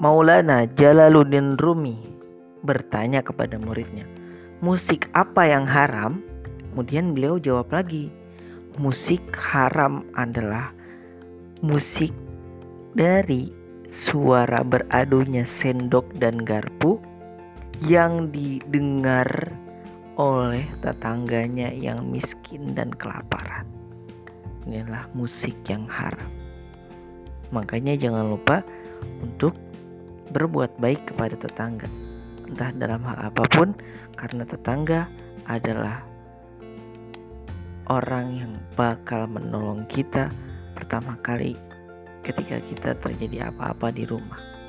Maulana Jalaluddin Rumi bertanya kepada muridnya, "Musik apa yang haram?" Kemudian beliau jawab lagi, "Musik haram adalah musik dari suara beradunya sendok dan garpu yang didengar oleh tetangganya yang miskin dan kelaparan. Inilah musik yang haram. Makanya jangan lupa untuk berbuat baik kepada tetangga. Entah dalam hal apa pun karena tetangga adalah orang yang bakal menolong kita pertama kali ketika kita terjadi apa-apa di rumah.